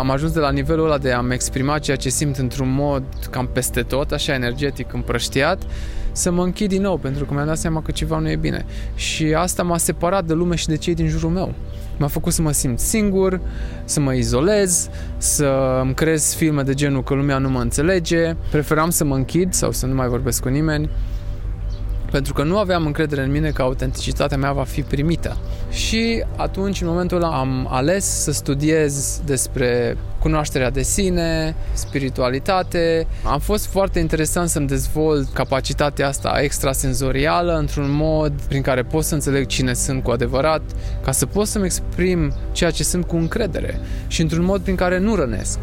Am ajuns de la nivelul ăla de a-mi exprima ceea ce simt într-un mod cam peste tot, așa energetic, împrăștiat, să mă închid din nou, pentru că mi-am dat seama că ceva nu e bine. Și asta m-a separat de lume și de cei din jurul meu. M-a făcut să mă simt singur, să mă izolez, să îmi creez filme de genul că lumea nu mă înțelege. Preferam să mă închid sau să nu mai vorbesc cu nimeni pentru că nu aveam încredere în mine că autenticitatea mea va fi primită. Și atunci, în momentul ăla, am ales să studiez despre cunoașterea de sine, spiritualitate. Am fost foarte interesant să-mi dezvolt capacitatea asta extrasenzorială într-un mod prin care pot să înțeleg cine sunt cu adevărat, ca să pot să-mi exprim ceea ce sunt cu încredere și într-un mod prin care nu rănesc.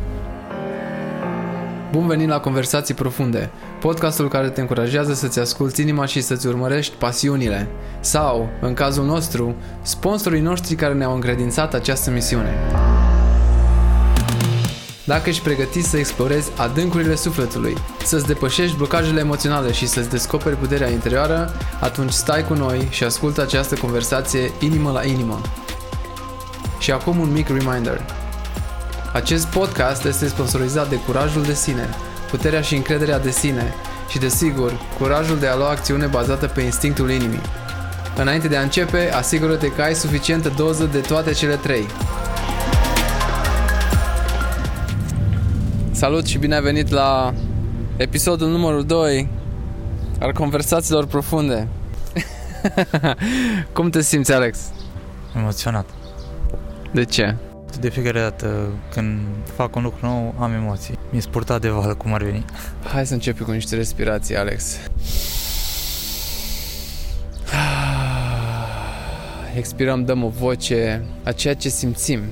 Bun venit la Conversații Profunde, podcastul care te încurajează să-ți asculti inima și să-ți urmărești pasiunile. Sau, în cazul nostru, sponsorii noștri care ne-au încredințat această misiune. Dacă ești pregătit să explorezi adâncurile sufletului, să-ți depășești blocajele emoționale și să-ți descoperi puterea interioară, atunci stai cu noi și ascultă această conversație inimă la inimă. Și acum un mic reminder – acest podcast este sponsorizat de curajul de sine, puterea și încrederea de sine și, desigur, curajul de a lua acțiune bazată pe instinctul inimii. Înainte de a începe, asigură-te că ai suficientă doză de toate cele trei. Salut și bine ai venit la episodul numărul 2 al conversațiilor profunde. Cum te simți, Alex? Emoționat. De ce? De fiecare dată când fac un lucru nou, am emoții. Mi-e spurtat de val, cum ar veni. Hai să începem cu niște respirații, Alex. Expirăm, dăm o voce a ceea ce simțim.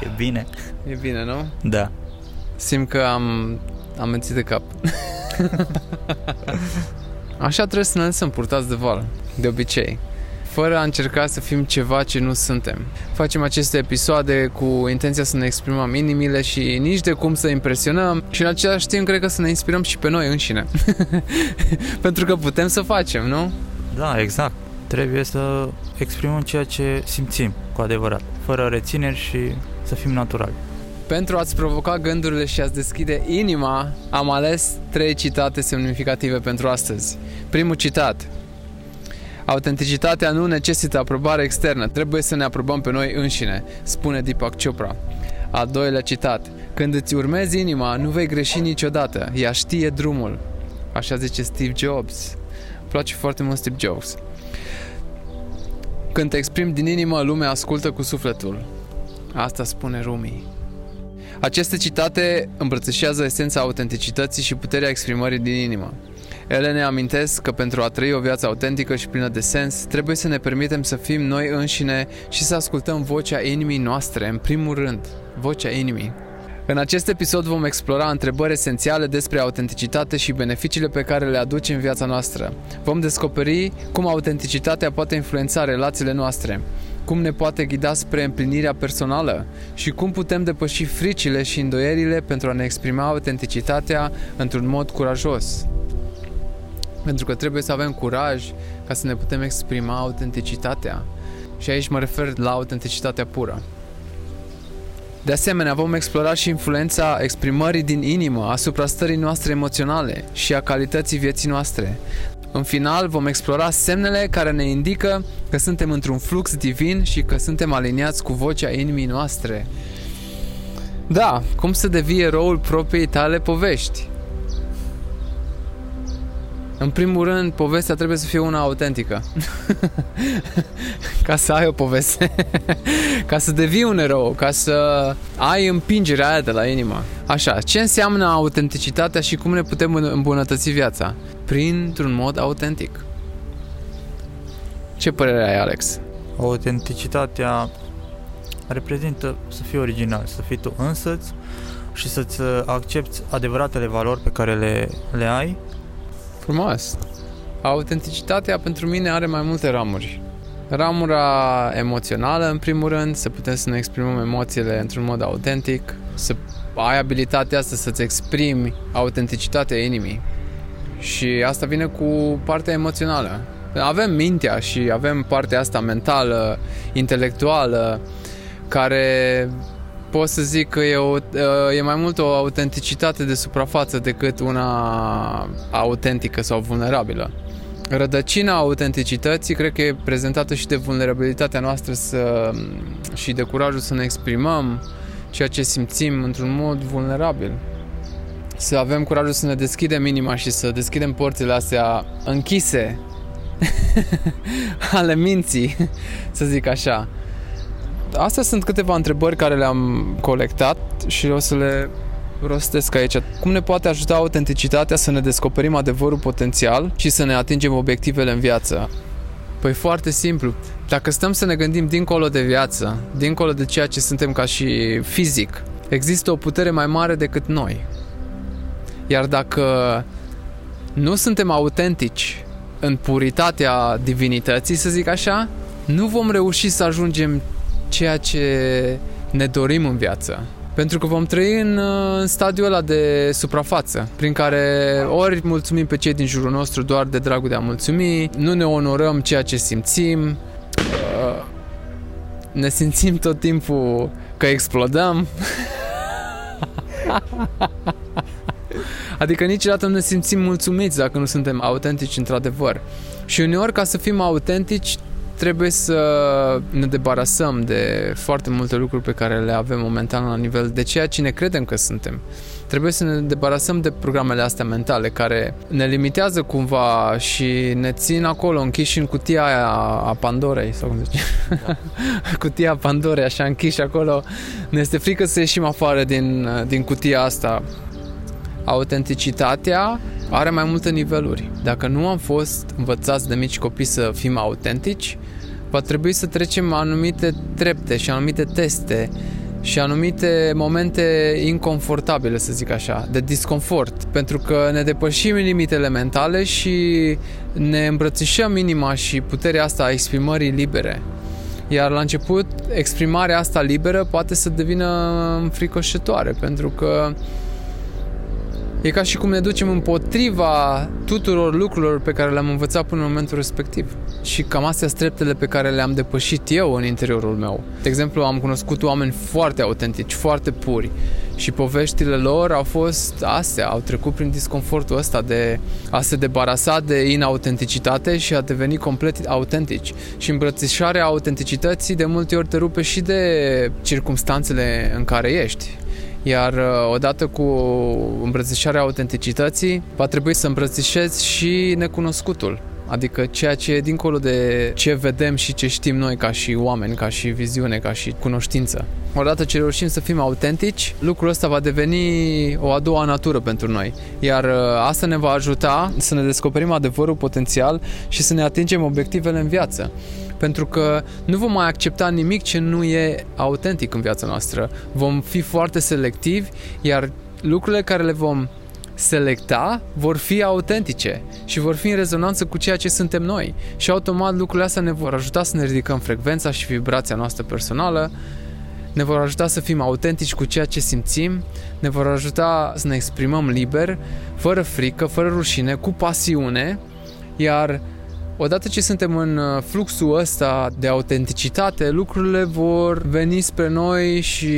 E bine. E bine, nu? Da. Simt că am, am mențit de cap. Așa trebuie să ne lăsăm purtați de val, de obicei fără a încerca să fim ceva ce nu suntem. Facem aceste episoade cu intenția să ne exprimăm inimile și nici de cum să impresionăm și în același timp cred că să ne inspirăm și pe noi înșine. Pentru că putem să facem, nu? Da, exact. Trebuie să exprimăm ceea ce simțim cu adevărat, fără rețineri și să fim naturali. Pentru a-ți provoca gândurile și a-ți deschide inima, am ales trei citate semnificative pentru astăzi. Primul citat. Autenticitatea nu necesită aprobare externă, trebuie să ne aprobăm pe noi înșine, spune Deepak Chopra. Al doilea citat. Când îți urmezi inima, nu vei greși niciodată. Ea știe drumul. Așa zice Steve Jobs. Îmi place foarte mult Steve Jobs. Când te exprimi din inimă, lumea ascultă cu sufletul. Asta spune Rumi. Aceste citate îmbrățișează esența autenticității și puterea exprimării din inimă. Ele ne amintesc că pentru a trăi o viață autentică și plină de sens, trebuie să ne permitem să fim noi înșine și să ascultăm vocea inimii noastre, în primul rând, vocea inimii. În acest episod vom explora întrebări esențiale despre autenticitate și beneficiile pe care le aduce în viața noastră. Vom descoperi cum autenticitatea poate influența relațiile noastre, cum ne poate ghida spre împlinirea personală și cum putem depăși fricile și îndoierile pentru a ne exprima autenticitatea într-un mod curajos. Pentru că trebuie să avem curaj ca să ne putem exprima autenticitatea. Și aici mă refer la autenticitatea pură. De asemenea, vom explora și influența exprimării din inimă asupra stării noastre emoționale și a calității vieții noastre. În final, vom explora semnele care ne indică că suntem într-un flux divin și că suntem aliniați cu vocea inimii noastre. Da, cum să devii eroul propriei tale povești? În primul rând, povestea trebuie să fie una autentică. ca să ai o poveste. ca să devii un erou, ca să ai împingerea aia de la inimă. Așa, ce înseamnă autenticitatea și cum ne putem îmbunătăți viața? Printr-un mod autentic. Ce părere ai, Alex? Autenticitatea reprezintă să fii original, să fii tu însăți și să-ți accepti adevăratele valori pe care le, le ai Frumos! Autenticitatea pentru mine are mai multe ramuri. Ramura emoțională, în primul rând, să putem să ne exprimăm emoțiile într-un mod autentic, să ai abilitatea asta să-ți exprimi autenticitatea inimii. Și asta vine cu partea emoțională. Avem mintea și avem partea asta mentală, intelectuală, care pot să zic că e, o, e mai mult o autenticitate de suprafață decât una autentică sau vulnerabilă. Rădăcina autenticității cred că e prezentată și de vulnerabilitatea noastră să, și de curajul să ne exprimăm ceea ce simțim într-un mod vulnerabil. Să avem curajul să ne deschidem inima și să deschidem porțile astea închise ale minții, să zic așa. Astea sunt câteva întrebări care le-am colectat și o să le rostesc aici. Cum ne poate ajuta autenticitatea să ne descoperim adevărul potențial și să ne atingem obiectivele în viață? Păi foarte simplu. Dacă stăm să ne gândim dincolo de viață, dincolo de ceea ce suntem ca și fizic, există o putere mai mare decât noi. Iar dacă nu suntem autentici în puritatea divinității, să zic așa, nu vom reuși să ajungem ceea ce ne dorim în viață. Pentru că vom trăi în, în stadiul ăla de suprafață, prin care ori mulțumim pe cei din jurul nostru doar de dragul de a mulțumi, nu ne onorăm ceea ce simțim, uh, ne simțim tot timpul că explodăm. Adică niciodată nu ne simțim mulțumiți dacă nu suntem autentici într-adevăr. Și uneori ca să fim autentici trebuie să ne debarasăm de foarte multe lucruri pe care le avem momentan la nivel de ceea ce ne credem că suntem. Trebuie să ne debarasăm de programele astea mentale care ne limitează cumva și ne țin acolo închiși în cutia aia a Pandorei sau cum zice. Da. cutia Pandorei așa închiși acolo. Ne este frică să ieșim afară din, din cutia asta. Autenticitatea are mai multe niveluri. Dacă nu am fost învățați de mici copii să fim autentici, va trebui să trecem anumite trepte și anumite teste și anumite momente inconfortabile, să zic așa, de disconfort, pentru că ne depășim limitele mentale și ne îmbrățișăm inima și puterea asta a exprimării libere. Iar la început, exprimarea asta liberă poate să devină înfricoșătoare, pentru că E ca și cum ne ducem împotriva tuturor lucrurilor pe care le-am învățat până în momentul respectiv. Și cam astea sunt treptele pe care le-am depășit eu în interiorul meu. De exemplu, am cunoscut oameni foarte autentici, foarte puri și poveștile lor au fost astea, au trecut prin disconfortul ăsta de a se debarasa de inautenticitate și a deveni complet autentici. Și îmbrățișarea autenticității de multe ori te rupe și de circumstanțele în care ești. Iar uh, odată cu îmbrățișarea autenticității, va trebui să îmbrățișezi și necunoscutul. Adică ceea ce e dincolo de ce vedem și ce știm noi ca și oameni, ca și viziune, ca și cunoștință. Odată ce reușim să fim autentici, lucrul ăsta va deveni o a doua natură pentru noi. Iar uh, asta ne va ajuta să ne descoperim adevărul potențial și să ne atingem obiectivele în viață pentru că nu vom mai accepta nimic ce nu e autentic în viața noastră. Vom fi foarte selectivi, iar lucrurile care le vom selecta vor fi autentice și vor fi în rezonanță cu ceea ce suntem noi. Și automat lucrurile astea ne vor ajuta să ne ridicăm frecvența și vibrația noastră personală, ne vor ajuta să fim autentici cu ceea ce simțim, ne vor ajuta să ne exprimăm liber, fără frică, fără rușine, cu pasiune, iar Odată ce suntem în uh, fluxul ăsta de autenticitate, lucrurile vor veni spre noi și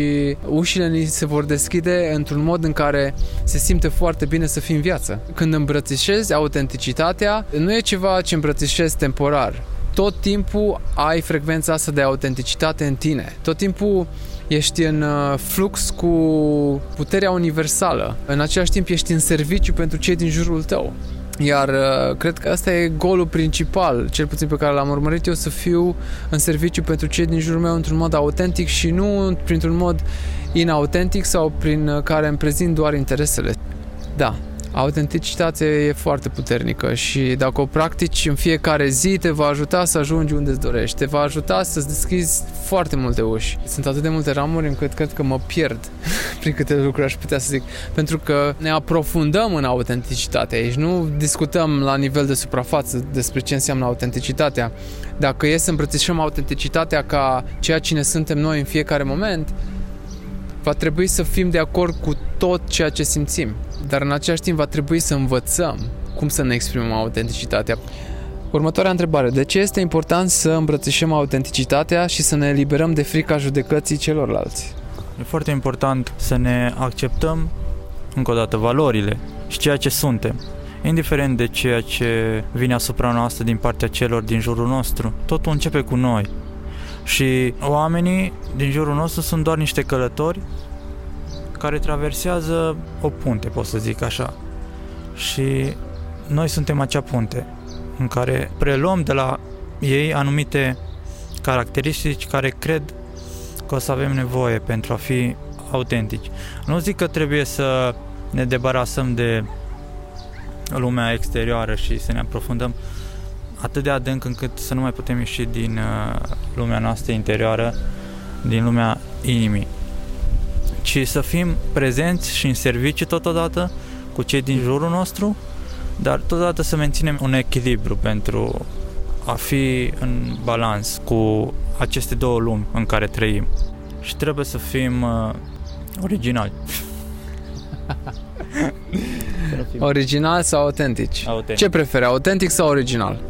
ușile ni se vor deschide într-un mod în care se simte foarte bine să fim viață. Când îmbrățișezi autenticitatea, nu e ceva ce îmbrățișezi temporar. Tot timpul ai frecvența asta de autenticitate în tine. Tot timpul ești în uh, flux cu puterea universală. În același timp ești în serviciu pentru cei din jurul tău. Iar uh, cred că asta e golul principal, cel puțin pe care l-am urmărit eu, să fiu în serviciu pentru cei din jurul meu într-un mod autentic și nu printr-un mod inautentic sau prin uh, care îmi prezint doar interesele. Da, Autenticitatea e foarte puternică și dacă o practici în fiecare zi te va ajuta să ajungi unde îți dorești, te va ajuta să-ți deschizi foarte multe uși. Sunt atât de multe ramuri încât cred că mă pierd prin câte lucruri aș putea să zic, pentru că ne aprofundăm în autenticitate aici, nu discutăm la nivel de suprafață despre ce înseamnă autenticitatea. Dacă e să îmbrățișăm autenticitatea ca ceea cine suntem noi în fiecare moment, va trebui să fim de acord cu tot ceea ce simțim. Dar în același timp va trebui să învățăm cum să ne exprimăm autenticitatea. Următoarea întrebare. De ce este important să îmbrățișăm autenticitatea și să ne eliberăm de frica judecății celorlalți? E foarte important să ne acceptăm, încă o dată, valorile și ceea ce suntem. Indiferent de ceea ce vine asupra noastră din partea celor din jurul nostru, totul începe cu noi. Și oamenii din jurul nostru sunt doar niște călători care traversează o punte, pot să zic așa. Și noi suntem acea punte în care preluăm de la ei anumite caracteristici care cred că o să avem nevoie pentru a fi autentici. Nu zic că trebuie să ne debarasăm de lumea exterioară și să ne aprofundăm atât de adânc încât să nu mai putem ieși din uh, lumea noastră interioară, din lumea inimii, ci să fim prezenți și în serviciu totodată cu cei din jurul nostru, dar totodată să menținem un echilibru pentru a fi în balans cu aceste două lumi în care trăim. Și trebuie să fim uh, originali. Original sau autentici? Autentic. Ce preferi, autentic sau original?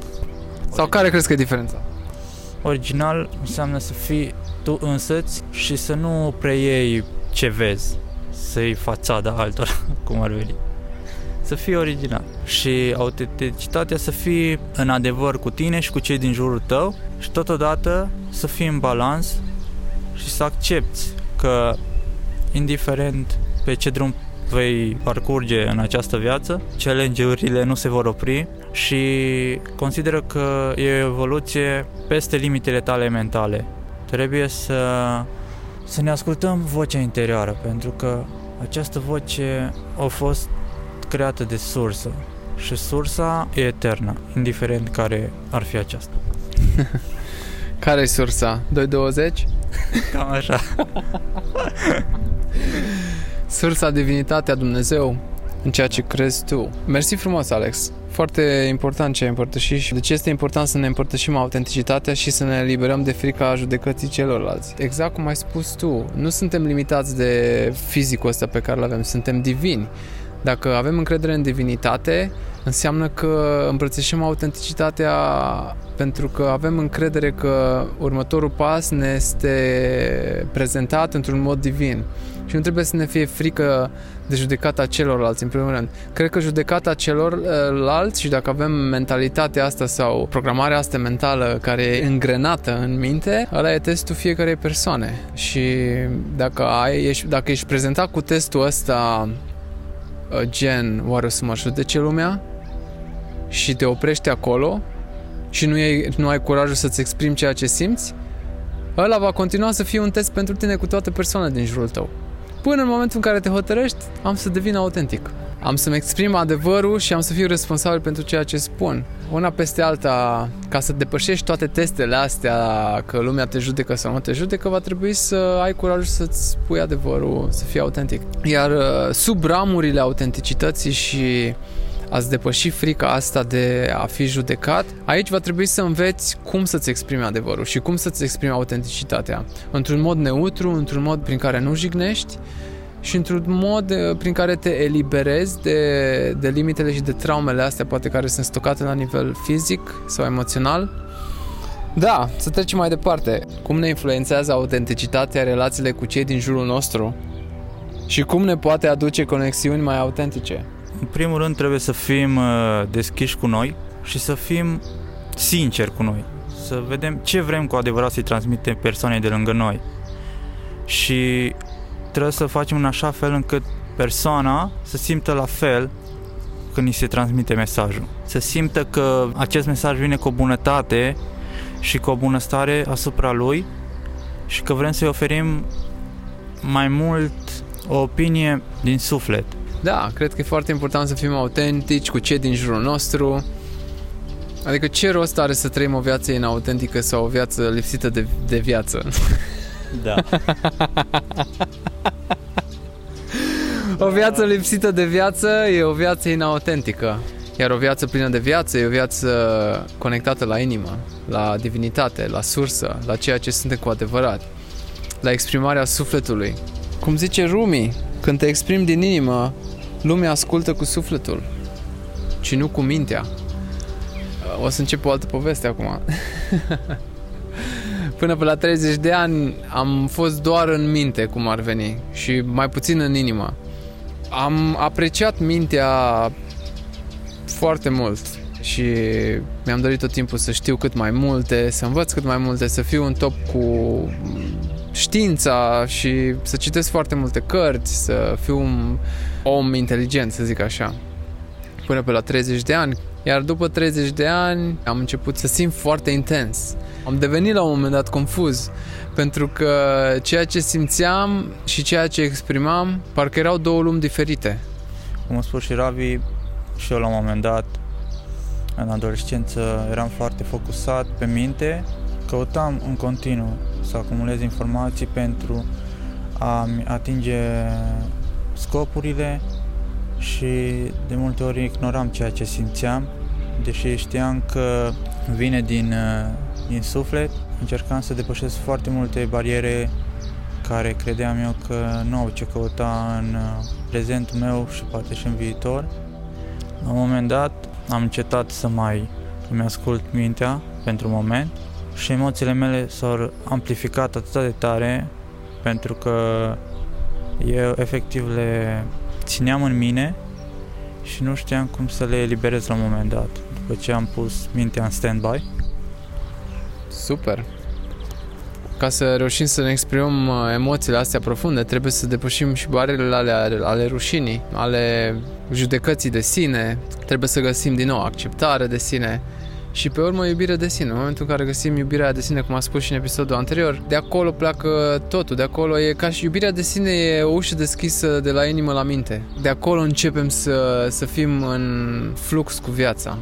Sau care crezi că e diferența? Original înseamnă să fii tu însăți și să nu preiei ce vezi, să-i fațada altor, cum ar veni. Să fii original și autenticitatea să fii în adevăr cu tine și cu cei din jurul tău și totodată să fii în balans și să accepti că indiferent pe ce drum vei parcurge în această viață, challenge-urile nu se vor opri și consideră că e o evoluție peste limitele tale mentale. Trebuie să, să ne ascultăm vocea interioară, pentru că această voce a fost creată de sursă și sursa e eternă, indiferent care ar fi aceasta. Care e sursa? 220? Cam așa. Sursa, divinitatea, Dumnezeu, în ceea ce crezi tu. Mersi frumos, Alex. Foarte important ce ai împărtășit și de ce este important să ne împărtășim autenticitatea și să ne eliberăm de frica judecății celorlalți. Exact cum ai spus tu, nu suntem limitați de fizicul ăsta pe care îl avem, suntem divini. Dacă avem încredere în divinitate, înseamnă că îmbrățișăm autenticitatea pentru că avem încredere că următorul pas ne este prezentat într-un mod divin. Și nu trebuie să ne fie frică de judecata celorlalți, în primul rând. Cred că judecata celorlalți și dacă avem mentalitatea asta sau programarea asta mentală care e îngrenată în minte, ăla e testul fiecarei persoane. Și dacă, ai, ești, dacă ești prezentat cu testul ăsta uh, gen, oare o să mă judece lumea? Și te oprești acolo și nu ai, nu ai curajul să-ți exprimi ceea ce simți, ăla va continua să fie un test pentru tine cu toate persoanele din jurul tău. Până în momentul în care te hotărăști, am să devin autentic. Am să-mi exprim adevărul și am să fiu responsabil pentru ceea ce spun. Una peste alta, ca să depășești toate testele astea, că lumea te judecă sau nu te judecă, va trebui să ai curajul să-ți spui adevărul, să fii autentic. Iar uh, sub ramurile autenticității și ați depăși frica asta de a fi judecat, aici va trebui să înveți cum să-ți exprimi adevărul și cum să-ți exprimi autenticitatea. Într-un mod neutru, într-un mod prin care nu jignești și într-un mod eh, prin care te eliberezi de, de limitele și de traumele astea, poate care sunt stocate la nivel fizic sau emoțional. Da, să trecem mai departe. Cum ne influențează autenticitatea relațiile cu cei din jurul nostru și cum ne poate aduce conexiuni mai autentice? În primul rând trebuie să fim uh, deschiși cu noi și să fim sinceri cu noi. Să vedem ce vrem cu adevărat să-i transmitem persoanei de lângă noi. Și trebuie să facem în așa fel încât persoana să simtă la fel când îi se transmite mesajul. Să simtă că acest mesaj vine cu o bunătate și cu o bunăstare asupra lui și că vrem să-i oferim mai mult o opinie din suflet da, cred că e foarte important să fim autentici cu cei din jurul nostru. Adică ce rost are să trăim o viață inautentică sau o viață lipsită de, de viață? Da. o viață lipsită de viață e o viață inautentică. Iar o viață plină de viață e o viață conectată la inimă, la divinitate, la sursă, la ceea ce suntem cu adevărat, la exprimarea sufletului. Cum zice Rumi, când te exprimi din inimă, lumea ascultă cu sufletul, ci nu cu mintea. o să încep o altă poveste acum. Până pe la 30 de ani am fost doar în minte, cum ar veni, și mai puțin în inimă. Am apreciat mintea foarte mult și mi-am dorit tot timpul să știu cât mai multe, să învăț cât mai multe, să fiu în top cu știința și să citesc foarte multe cărți, să fiu un om inteligent, să zic așa. Până pe la 30 de ani, iar după 30 de ani am început să simt foarte intens. Am devenit la un moment dat confuz, pentru că ceea ce simțeam și ceea ce exprimam parcă erau două lumi diferite. Cum a spus și Ravi, și eu la un moment dat, în adolescență, eram foarte focusat pe minte, căutam în continuu să acumulez informații pentru a atinge scopurile și de multe ori ignoram ceea ce simțeam, deși știam că vine din, din suflet. Încercam să depășesc foarte multe bariere care credeam eu că nu au ce căuta în prezentul meu și poate și în viitor. La un moment dat am încetat să mai îmi ascult mintea pentru un moment și emoțiile mele s-au amplificat atât de tare pentru că eu efectiv le țineam în mine și nu știam cum să le eliberez la un moment dat, după ce am pus mintea în stand-by. Super! Ca să reușim să ne exprimăm uh, emoțiile astea profunde, trebuie să depășim și barierele ale, ale rușinii, ale judecății de sine, trebuie să găsim din nou acceptare de sine, și pe urmă iubire de sine. În momentul în care găsim iubirea de sine, cum am spus și în episodul anterior, de acolo pleacă totul, de acolo e ca și iubirea de sine e o ușă deschisă de la inimă la minte. De acolo începem să, să fim în flux cu viața.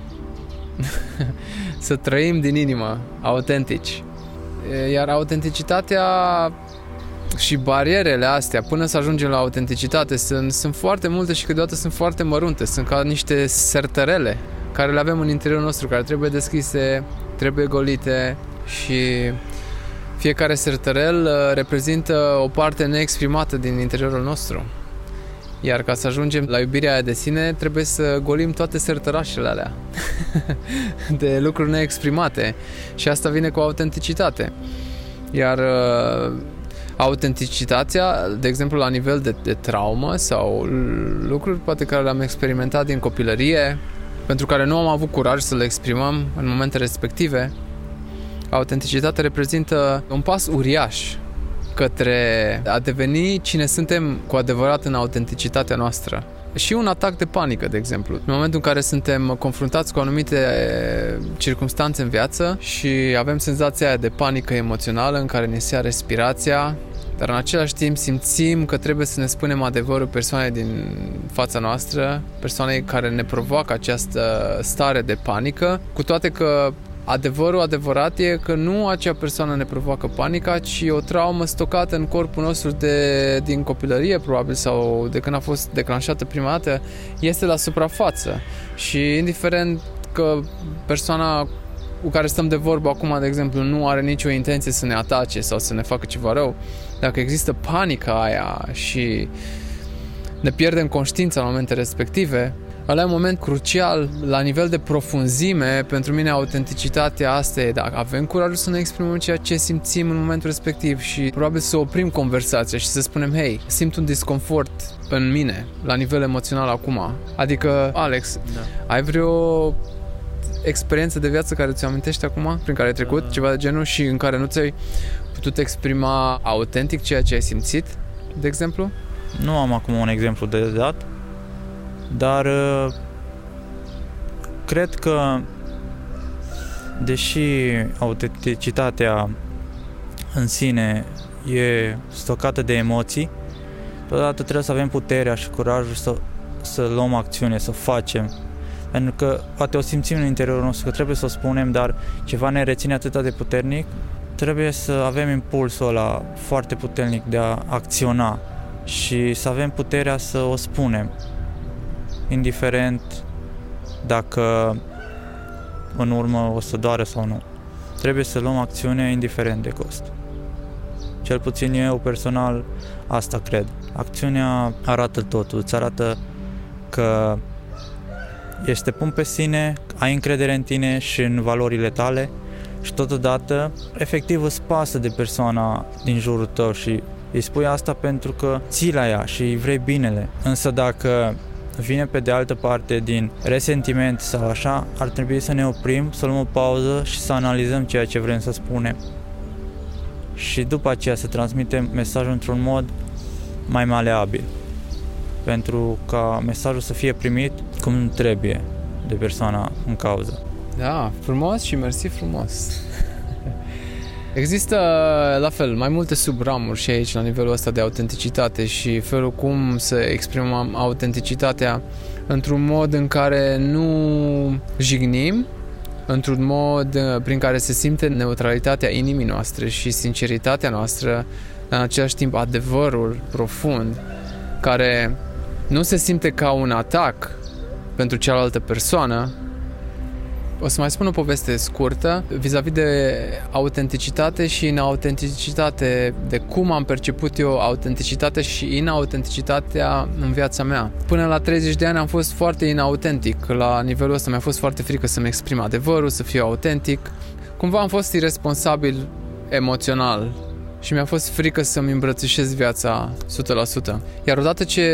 să trăim din inimă, autentici. Iar autenticitatea și barierele astea până să ajungem la autenticitate sunt, sunt foarte multe și câteodată sunt foarte mărunte, sunt ca niște sertărele care le avem în interiorul nostru, care trebuie deschise, trebuie golite și fiecare sertărel uh, reprezintă o parte neexprimată din interiorul nostru. Iar ca să ajungem la iubirea aia de sine, trebuie să golim toate sertărașele alea de lucruri neexprimate. Și asta vine cu autenticitate. Iar uh, autenticitatea, de exemplu, la nivel de, de traumă sau lucruri poate care le-am experimentat din copilărie, pentru care nu am avut curaj să le exprimăm în momentele respective, autenticitatea reprezintă un pas uriaș către a deveni cine suntem cu adevărat în autenticitatea noastră. Și un atac de panică, de exemplu. În momentul în care suntem confruntați cu anumite circunstanțe în viață și avem senzația aia de panică emoțională în care ne se ia respirația, dar în același timp simțim că trebuie să ne spunem adevărul persoanei din fața noastră, persoanei care ne provoacă această stare de panică, cu toate că Adevărul adevărat e că nu acea persoană ne provoacă panica, ci o traumă stocată în corpul nostru de, din copilărie, probabil, sau de când a fost declanșată prima dată, este la suprafață. Și indiferent că persoana cu care stăm de vorbă acum, de exemplu, nu are nicio intenție să ne atace sau să ne facă ceva rău, dacă există panica aia și ne pierdem conștiința în momente respective, ăla e un moment crucial la nivel de profunzime. Pentru mine autenticitatea asta e dacă avem curajul să ne exprimăm ceea ce simțim în momentul respectiv și probabil să oprim conversația și să spunem, hei, simt un disconfort în mine, la nivel emoțional acum. Adică, Alex, da. ai vreo experiență de viață care ți-o amintești acum, prin care ai trecut, uh. ceva de genul și în care nu ți-ai putut exprima autentic ceea ce ai simțit, de exemplu? Nu am acum un exemplu de dat, dar uh, cred că deși autenticitatea în sine e stocată de emoții, totodată trebuie să avem puterea și curajul să, să luăm acțiune, să facem. Pentru că poate o simțim în interiorul nostru că trebuie să o spunem, dar ceva ne reține atât de puternic trebuie să avem impulsul ăla foarte puternic de a acționa și să avem puterea să o spunem, indiferent dacă în urmă o să doare sau nu. Trebuie să luăm acțiune indiferent de cost. Cel puțin eu personal asta cred. Acțiunea arată totul, îți arată că ești te pun pe sine, ai încredere în tine și în valorile tale și totodată efectiv îți pasă de persoana din jurul tău și îi spui asta pentru că ții la ea și îi vrei binele. Însă dacă vine pe de altă parte din resentiment sau așa, ar trebui să ne oprim, să luăm o pauză și să analizăm ceea ce vrem să spunem. Și după aceea să transmitem mesajul într-un mod mai maleabil. Pentru ca mesajul să fie primit cum trebuie de persoana în cauză. Da, frumos și mersi frumos. Există, la fel, mai multe subramuri și aici la nivelul ăsta de autenticitate și felul cum să exprimăm autenticitatea într-un mod în care nu jignim, într-un mod uh, prin care se simte neutralitatea inimii noastre și sinceritatea noastră, în același timp adevărul profund, care nu se simte ca un atac pentru cealaltă persoană, o să mai spun o poveste scurtă vis-a-vis de autenticitate și inautenticitate, de cum am perceput eu autenticitatea și inautenticitatea în viața mea. Până la 30 de ani am fost foarte inautentic. La nivelul ăsta mi-a fost foarte frică să-mi exprim adevărul, să fiu autentic. Cumva am fost irresponsabil emoțional și mi-a fost frică să-mi îmbrățișez viața 100%. Iar odată ce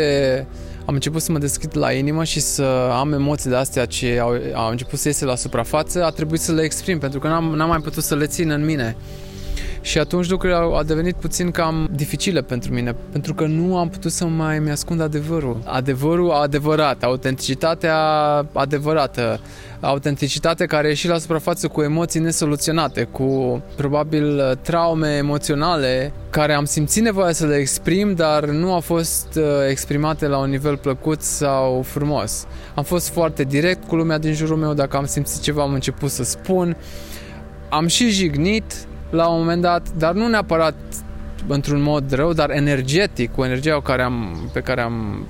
am început să mă deschid la inimă și să am emoții de astea ce au, au început să iese la suprafață, a trebuit să le exprim, pentru că n-am, n-am mai putut să le țin în mine. Și atunci lucrurile au, au devenit puțin cam dificile pentru mine, pentru că nu am putut să mai mi-ascund adevărul. Adevărul adevărat, autenticitatea adevărată, autenticitate care a ieșit la suprafață cu emoții nesoluționate, cu probabil traume emoționale care am simțit nevoia să le exprim, dar nu au fost uh, exprimate la un nivel plăcut sau frumos. Am fost foarte direct cu lumea din jurul meu, dacă am simțit ceva am început să spun. Am și jignit la un moment dat, dar nu neapărat într-un mod rău, dar energetic, cu energia care am, pe care am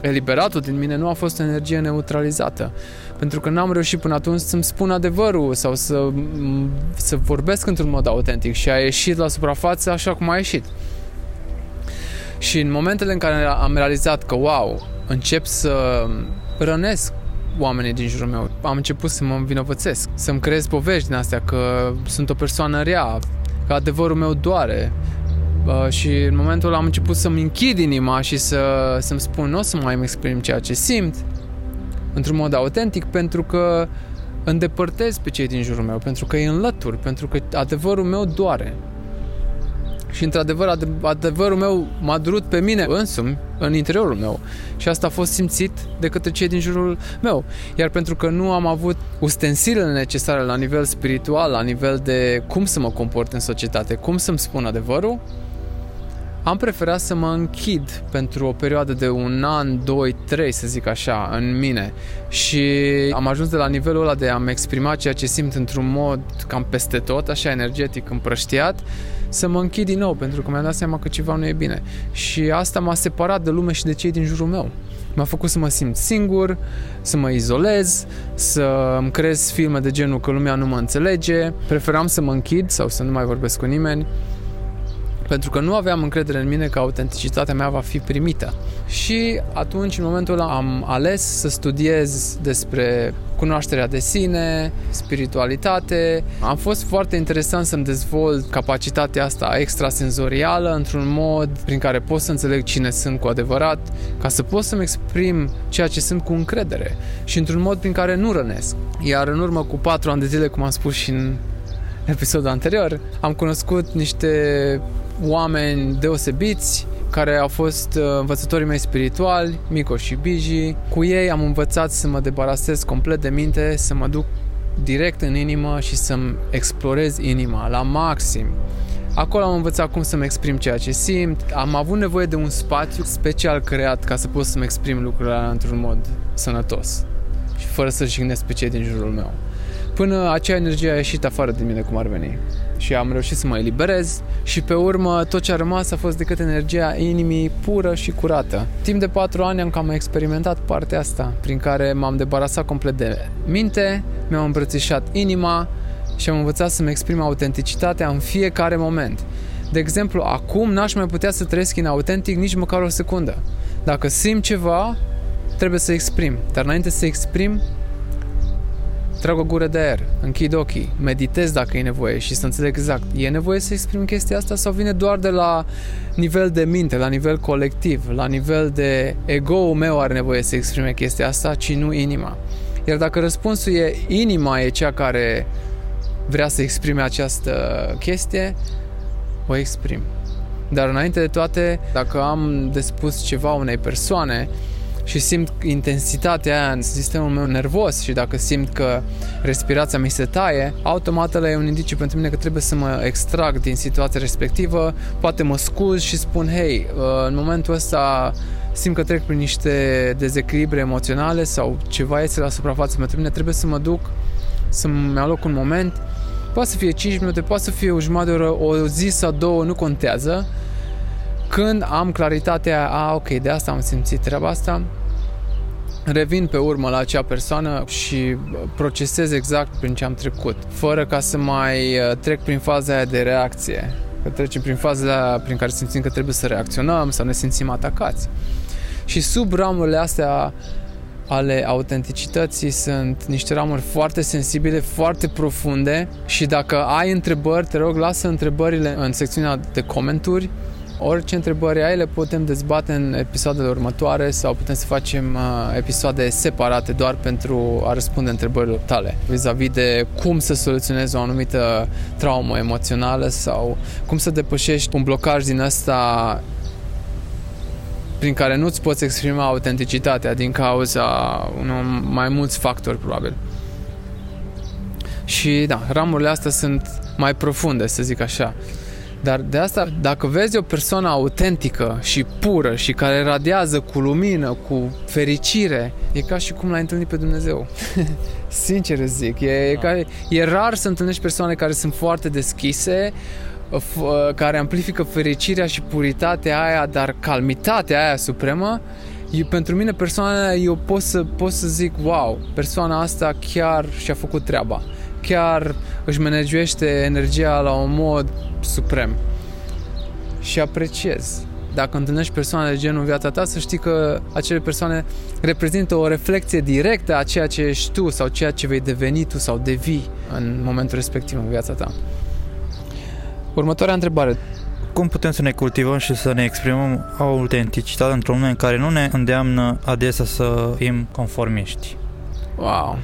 eliberat-o din mine, nu a fost o energie neutralizată. Pentru că n-am reușit până atunci să-mi spun adevărul sau să, să vorbesc într-un mod autentic și a ieșit la suprafață așa cum a ieșit. Și în momentele în care am realizat că, wow, încep să rănesc oamenii din jurul meu. Am început să mă învinovățesc, să-mi creez povești din astea că sunt o persoană rea, că adevărul meu doare. Uh, și în momentul ăla am început să-mi închid inima și să, să-mi spun nu o să mai îmi exprim ceea ce simt într-un mod autentic pentru că îndepărtez pe cei din jurul meu, pentru că îi înlătur, pentru că adevărul meu doare. Și într-adevăr, adevărul meu m-a durut pe mine însumi, în interiorul meu. Și asta a fost simțit de către cei din jurul meu. Iar pentru că nu am avut ustensilele necesare la nivel spiritual, la nivel de cum să mă comport în societate, cum să-mi spun adevărul, am preferat să mă închid pentru o perioadă de un an, doi, trei, să zic așa, în mine. Și am ajuns de la nivelul ăla de a-mi exprima ceea ce simt într-un mod cam peste tot, așa energetic, împrăștiat, să mă închid din nou, pentru că mi-am dat seama că ceva nu e bine. Și asta m-a separat de lume și de cei din jurul meu. M-a făcut să mă simt singur, să mă izolez, să îmi creez filme de genul că lumea nu mă înțelege. Preferam să mă închid sau să nu mai vorbesc cu nimeni pentru că nu aveam încredere în mine că autenticitatea mea va fi primită. Și atunci, în momentul ăla, am ales să studiez despre cunoașterea de sine, spiritualitate. Am fost foarte interesant să-mi dezvolt capacitatea asta extrasenzorială într-un mod prin care pot să înțeleg cine sunt cu adevărat, ca să pot să-mi exprim ceea ce sunt cu încredere și într-un mod prin care nu rănesc. Iar în urmă cu patru ani de zile, cum am spus și în episodul anterior, am cunoscut niște oameni deosebiți care au fost uh, învățătorii mei spirituali, Mico și Biji. Cu ei am învățat să mă debarasez complet de minte, să mă duc direct în inimă și să-mi explorez inima la maxim. Acolo am învățat cum să-mi exprim ceea ce simt. Am avut nevoie de un spațiu special creat ca să pot să-mi exprim lucrurile într-un mod sănătos și fără să jignesc pe cei din jurul meu până acea energie a ieșit afară din mine cum ar veni. Și am reușit să mă eliberez și pe urmă tot ce a rămas a fost decât energia inimii pură și curată. Timp de patru ani am cam experimentat partea asta, prin care m-am debarasat complet de minte, mi-am îmbrățișat inima și am învățat să-mi exprim autenticitatea în fiecare moment. De exemplu, acum n-aș mai putea să trăiesc inautentic nici măcar o secundă. Dacă simt ceva, trebuie să exprim. Dar înainte să exprim, trag o gură de aer, închid ochii, meditez dacă e nevoie și să înțeleg exact, e nevoie să exprim chestia asta sau vine doar de la nivel de minte, la nivel colectiv, la nivel de ego-ul meu are nevoie să exprime chestia asta, ci nu inima. Iar dacă răspunsul e inima e cea care vrea să exprime această chestie, o exprim. Dar înainte de toate, dacă am de spus ceva unei persoane, și simt intensitatea aia în sistemul meu nervos și dacă simt că respirația mi se taie, automat ăla e un indiciu pentru mine că trebuie să mă extrag din situația respectivă, poate mă scuz și spun, hei, uh, în momentul ăsta simt că trec prin niște dezechilibre emoționale sau ceva este la suprafață pentru mine, trebuie să mă duc să-mi aloc un moment. Poate să fie 5 minute, poate să fie o jumătate de oră, o zi sau două, nu contează. Când am claritatea, a, ok, de asta am simțit treaba asta, revin pe urmă la acea persoană și procesez exact prin ce am trecut, fără ca să mai uh, trec prin faza aia de reacție. Că trecem prin faza prin care simțim că trebuie să reacționăm sau ne simțim atacați. Și sub ramurile astea ale autenticității sunt niște ramuri foarte sensibile, foarte profunde și dacă ai întrebări, te rog, lasă întrebările în secțiunea de comentarii Orice întrebări ai le putem dezbate în episoadele următoare sau putem să facem uh, episoade separate doar pentru a răspunde întrebărilor tale vis-a-vis de cum să soluționezi o anumită traumă emoțională sau cum să depășești un blocaj din ăsta prin care nu-ți poți exprima autenticitatea din cauza unor mai mulți factori probabil. Și da, ramurile astea sunt mai profunde, să zic așa. Dar de asta, dacă vezi o persoană autentică și pură și care radiază cu lumină, cu fericire, e ca și cum l-ai întâlnit pe Dumnezeu. Sincer zic, e, e, ca, e rar să întâlnești persoane care sunt foarte deschise, care amplifică fericirea și puritatea aia, dar calmitatea aia supremă, e, pentru mine persoana eu pot să, pot să zic, wow, persoana asta chiar și-a făcut treaba chiar își managește energia la un mod suprem. Și apreciez. Dacă întâlnești persoane de genul în viața ta, să știi că acele persoane reprezintă o reflecție directă a ceea ce ești tu sau ceea ce vei deveni tu sau devii în momentul respectiv în viața ta. Următoarea întrebare. Cum putem să ne cultivăm și să ne exprimăm autenticitatea într-un lume în care nu ne îndeamnă adesea să fim conformiști? Wow,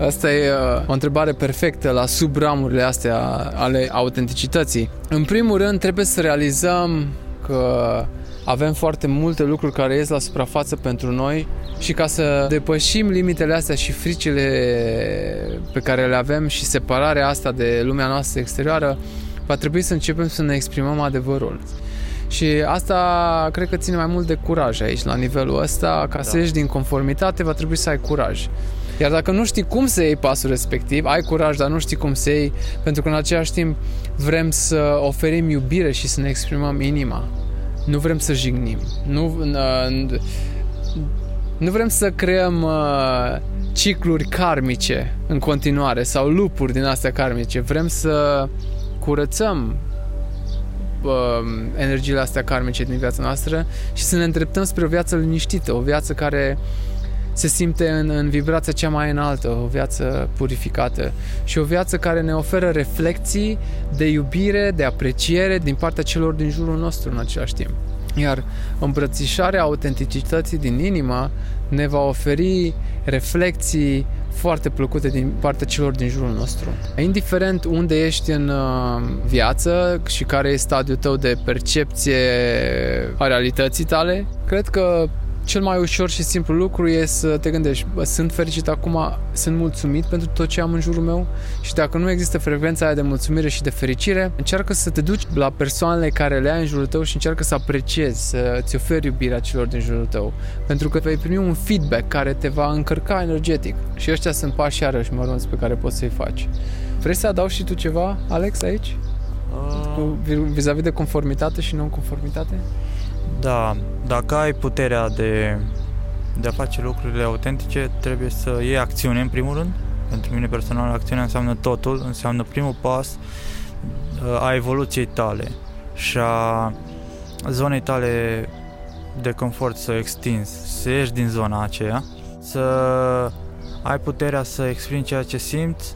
Asta e uh, o întrebare perfectă la subramurile astea ale autenticității. În primul rând, trebuie să realizăm că avem foarte multe lucruri care ies la suprafață pentru noi și ca să depășim limitele astea și fricile pe care le avem și separarea asta de lumea noastră exterioară, va trebui să începem să ne exprimăm adevărul. Și asta cred că ține mai mult de curaj aici, la nivelul ăsta. Ca da. să ieși din conformitate, va trebui să ai curaj. Iar dacă nu știi cum să iei pasul respectiv, ai curaj, dar nu știi cum să iei, pentru că în același timp vrem să oferim iubire și să ne exprimăm inima. Nu vrem să jignim. Nu, nu vrem să creăm uh, cicluri karmice în continuare sau lupuri din astea karmice. Vrem să curățăm uh, energiile astea karmice din viața noastră și să ne îndreptăm spre o viață liniștită, o viață care se simte în, în vibrația cea mai înaltă, o viață purificată și o viață care ne oferă reflexii de iubire, de apreciere din partea celor din jurul nostru în același timp. Iar îmbrățișarea autenticității din inimă ne va oferi reflexii foarte plăcute din partea celor din jurul nostru. Indiferent unde ești în uh, viață și care e stadiul tău de percepție a realității tale, cred că cel mai ușor și simplu lucru e să te gândești, bă, sunt fericit acum, sunt mulțumit pentru tot ce am în jurul meu și dacă nu există frecvența aia de mulțumire și de fericire, încearcă să te duci la persoanele care le ai în jurul tău și încearcă să apreciezi, să-ți oferi iubirea celor din jurul tău. Pentru că vei primi un feedback care te va încărca energetic. Și ăștia sunt pași iarăși mărunți pe care poți să-i faci. Vrei să adaugi și tu ceva, Alex, aici? Uh... Vis-a-vis de conformitate și non-conformitate? Da, dacă ai puterea de, de a face lucrurile autentice, trebuie să iei acțiune în primul rând. Pentru mine personal, acțiunea înseamnă totul, înseamnă primul pas uh, a evoluției tale și a zonei tale de confort să o extinzi, să ieși din zona aceea, să ai puterea să exprimi ceea ce simți,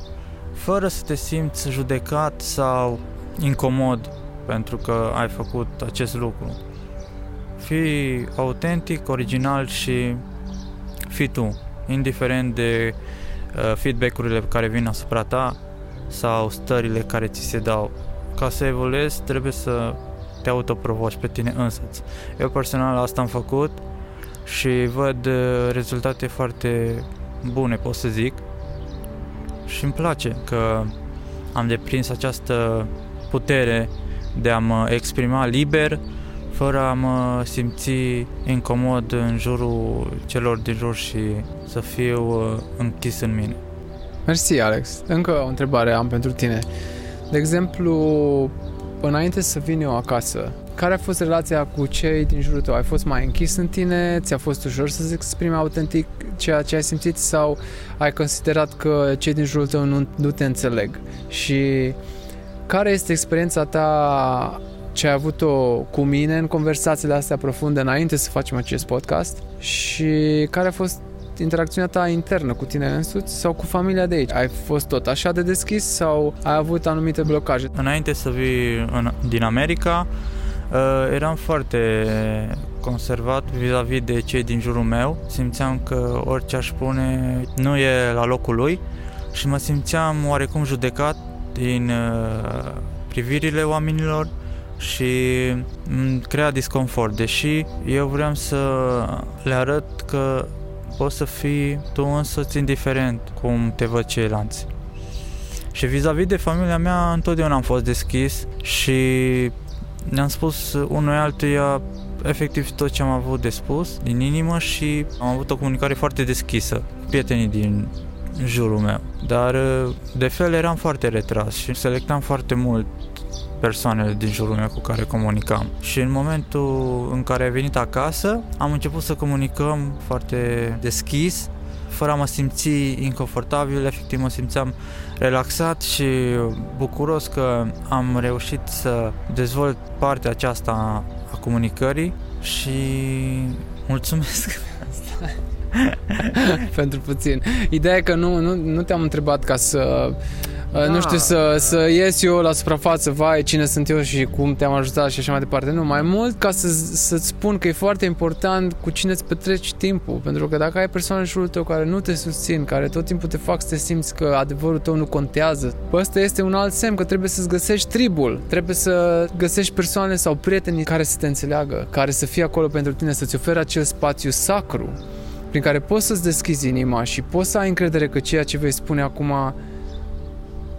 fără să te simți judecat sau incomod pentru că ai făcut acest lucru. Fii autentic, original și fii tu, indiferent de uh, feedback-urile care vin asupra ta sau stările care ți se dau. Ca să evoluezi, trebuie să te autoprovoci pe tine însuți. Eu personal asta am făcut și văd uh, rezultate foarte bune, pot să zic. Și îmi place că am deprins această putere de a mă exprima liber fără a mă simți incomod în jurul celor din jur și să fiu uh, închis în mine. Mersi, Alex. Încă o întrebare am pentru tine. De exemplu, înainte să vin eu acasă, care a fost relația cu cei din jurul tău? Ai fost mai închis în tine? Ți-a fost ușor să-ți exprimi autentic ceea ce ai simțit sau ai considerat că cei din jurul tău nu, nu te înțeleg? Și care este experiența ta ce ai avut-o cu mine în conversațiile astea profunde înainte să facem acest podcast și care a fost interacțiunea ta internă cu tine însuți sau cu familia de aici? Ai fost tot așa de deschis sau ai avut anumite blocaje? Înainte să vii în, din America, uh, eram foarte conservat vis-a-vis de cei din jurul meu. Simțeam că orice aș spune nu e la locul lui și mă simțeam oarecum judecat din uh, privirile oamenilor și îmi crea disconfort, deși eu vreau să le arăt că poți să fii tu însuți indiferent cum te văd ceilalți. Și vis-a-vis de familia mea, întotdeauna am fost deschis și ne-am spus unul altuia efectiv tot ce am avut de spus din inimă și am avut o comunicare foarte deschisă cu prietenii din jurul meu. Dar de fel eram foarte retras și selectam foarte mult persoanele din jurul meu cu care comunicam. Și în momentul în care ai venit acasă, am început să comunicăm foarte deschis, fără a mă simți inconfortabil, efectiv mă simțeam relaxat și bucuros că am reușit să dezvolt partea aceasta a comunicării și mulțumesc pentru puțin. Ideea e că nu, nu, nu te-am întrebat ca să da. nu știu, să, să ies eu la suprafață, vai, cine sunt eu și cum te-am ajutat și așa mai departe. Nu, mai mult ca să, să-ți spun că e foarte important cu cine îți petreci timpul, pentru că dacă ai persoane în jurul tău care nu te susțin, care tot timpul te fac să te simți că adevărul tău nu contează, ăsta este un alt semn că trebuie să-ți găsești tribul, trebuie să găsești persoane sau prieteni care să te înțeleagă, care să fie acolo pentru tine, să-ți ofere acel spațiu sacru prin care poți să-ți deschizi inima și poți să ai încredere că ceea ce vei spune acum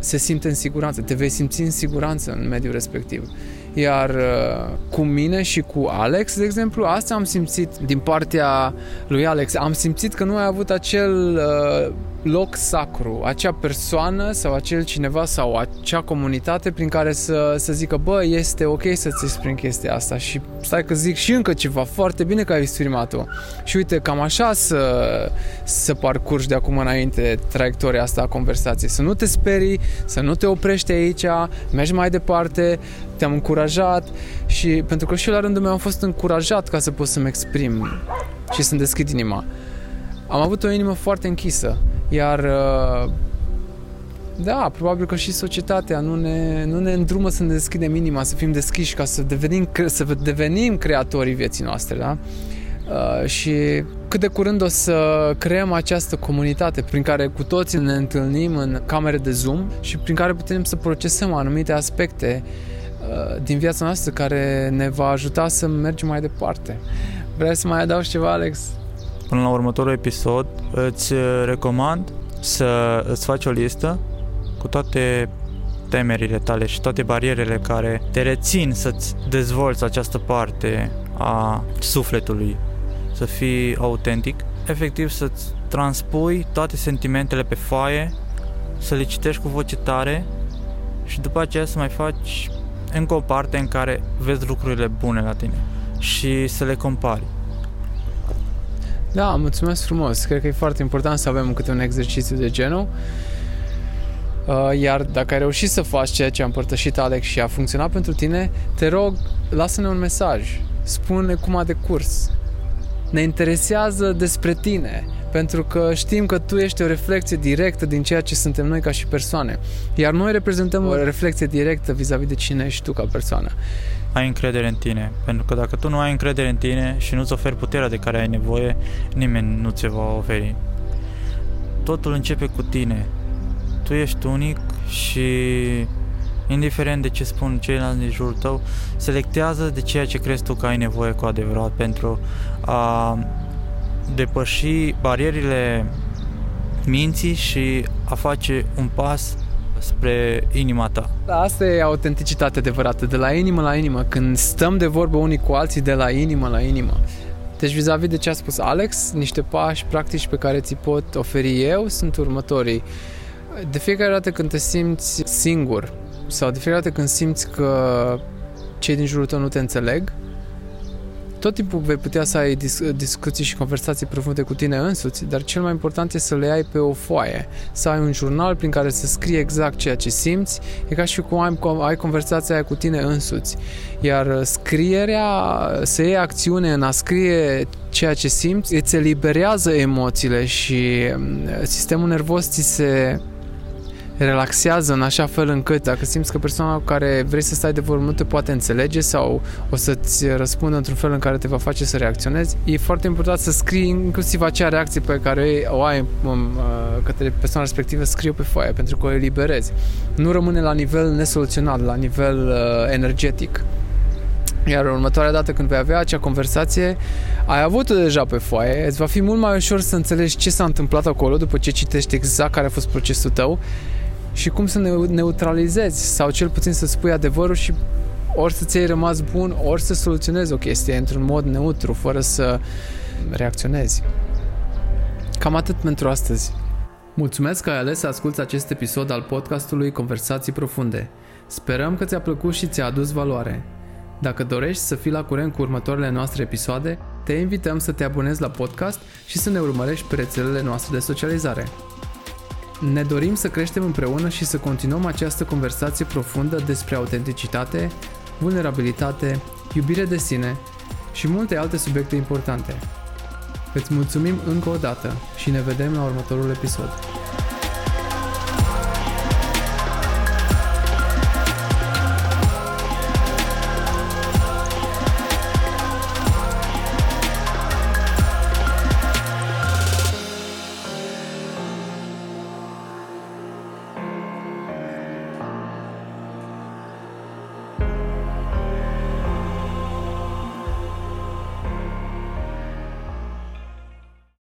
se simte în siguranță, te vei simți în siguranță în mediul respectiv. Iar uh, cu mine și cu Alex, de exemplu, asta am simțit din partea lui Alex. Am simțit că nu ai avut acel uh, loc sacru, acea persoană sau acel cineva sau acea comunitate prin care să, să zică, bă, este ok să-ți exprimi chestia asta și stai că zic și încă ceva, foarte bine că ai exprimat-o. Și uite, cam așa să, să parcurgi de acum înainte traiectoria asta a conversației. Să nu te sperii, să nu te oprești aici, mergi mai departe, te-am încurajat și pentru că și eu la rândul meu am fost încurajat ca să pot să-mi exprim și să-mi deschid inima. Am avut o inimă foarte închisă iar uh, da, probabil că și societatea nu ne, nu ne îndrumă să ne deschidem inima, să fim deschiși ca să devenim, să devenim creatorii vieții noastre, da? Uh, și cât de curând o să creăm această comunitate prin care cu toții ne întâlnim în camere de Zoom și prin care putem să procesăm anumite aspecte uh, din viața noastră care ne va ajuta să mergem mai departe. Vrei să mai adaugi ceva, Alex? Până la următorul episod îți recomand să îți faci o listă cu toate temerile tale și toate barierele care te rețin să-ți dezvolți această parte a sufletului, să fii autentic, efectiv să-ți transpui toate sentimentele pe foaie, să le citești cu voce tare și după aceea să mai faci încă o parte în care vezi lucrurile bune la tine și să le compari. Da, mulțumesc frumos. Cred că e foarte important să avem câte un exercițiu de genul. Uh, iar dacă ai reușit să faci ceea ce a împărtășit Alex și a funcționat pentru tine, te rog, lasă-ne un mesaj. spune cum a decurs. Ne interesează despre tine, pentru că știm că tu ești o reflexie directă din ceea ce suntem noi ca și persoane. Iar noi reprezentăm o reflexie directă vis-a-vis de cine ești tu ca persoană. Ai încredere în tine, pentru că dacă tu nu ai încredere în tine și nu-ți oferi puterea de care ai nevoie, nimeni nu ți va oferi. Totul începe cu tine. Tu ești unic și indiferent de ce spun ceilalți din jurul tău, selectează de ceea ce crezi tu că ai nevoie cu adevărat pentru a depăși barierile minții și a face un pas spre inima ta. Da, asta e autenticitate adevărată, de la inimă la inimă, când stăm de vorbă unii cu alții de la inimă la inimă. Deci vis-a-vis de ce a spus Alex, niște pași practici pe care ți pot oferi eu sunt următorii. De fiecare dată când te simți singur sau de fiecare dată când simți că cei din jurul tău nu te înțeleg, tot timpul vei putea să ai dis- discuții și conversații profunde cu tine însuți, dar cel mai important este să le ai pe o foaie, să ai un jurnal prin care să scrii exact ceea ce simți, e ca și cum ai, ai conversația aia cu tine însuți. Iar scrierea, să iei acțiune în a scrie ceea ce simți, îți eliberează emoțiile și mm, sistemul nervos ți se relaxează în așa fel încât dacă simți că persoana cu care vrei să stai de vorbă nu te poate înțelege sau o să-ți răspundă într-un fel în care te va face să reacționezi, e foarte important să scrii inclusiv acea reacție pe care o ai um, către persoana respectivă, scrie pe foaie pentru că o eliberezi. Nu rămâne la nivel nesoluționat, la nivel uh, energetic. Iar următoarea dată când vei avea acea conversație, ai avut-o deja pe foaie, îți va fi mult mai ușor să înțelegi ce s-a întâmplat acolo după ce citești exact care a fost procesul tău și cum să ne neutralizezi sau cel puțin să spui adevărul și ori să ți-ai rămas bun, ori să soluționezi o chestie într-un mod neutru, fără să reacționezi. Cam atât pentru astăzi. Mulțumesc că ai ales să asculti acest episod al podcastului Conversații Profunde. Sperăm că ți-a plăcut și ți-a adus valoare. Dacă dorești să fii la curent cu următoarele noastre episoade, te invităm să te abonezi la podcast și să ne urmărești pe rețelele noastre de socializare. Ne dorim să creștem împreună și să continuăm această conversație profundă despre autenticitate, vulnerabilitate, iubire de sine și multe alte subiecte importante. Îți mulțumim încă o dată și ne vedem la următorul episod.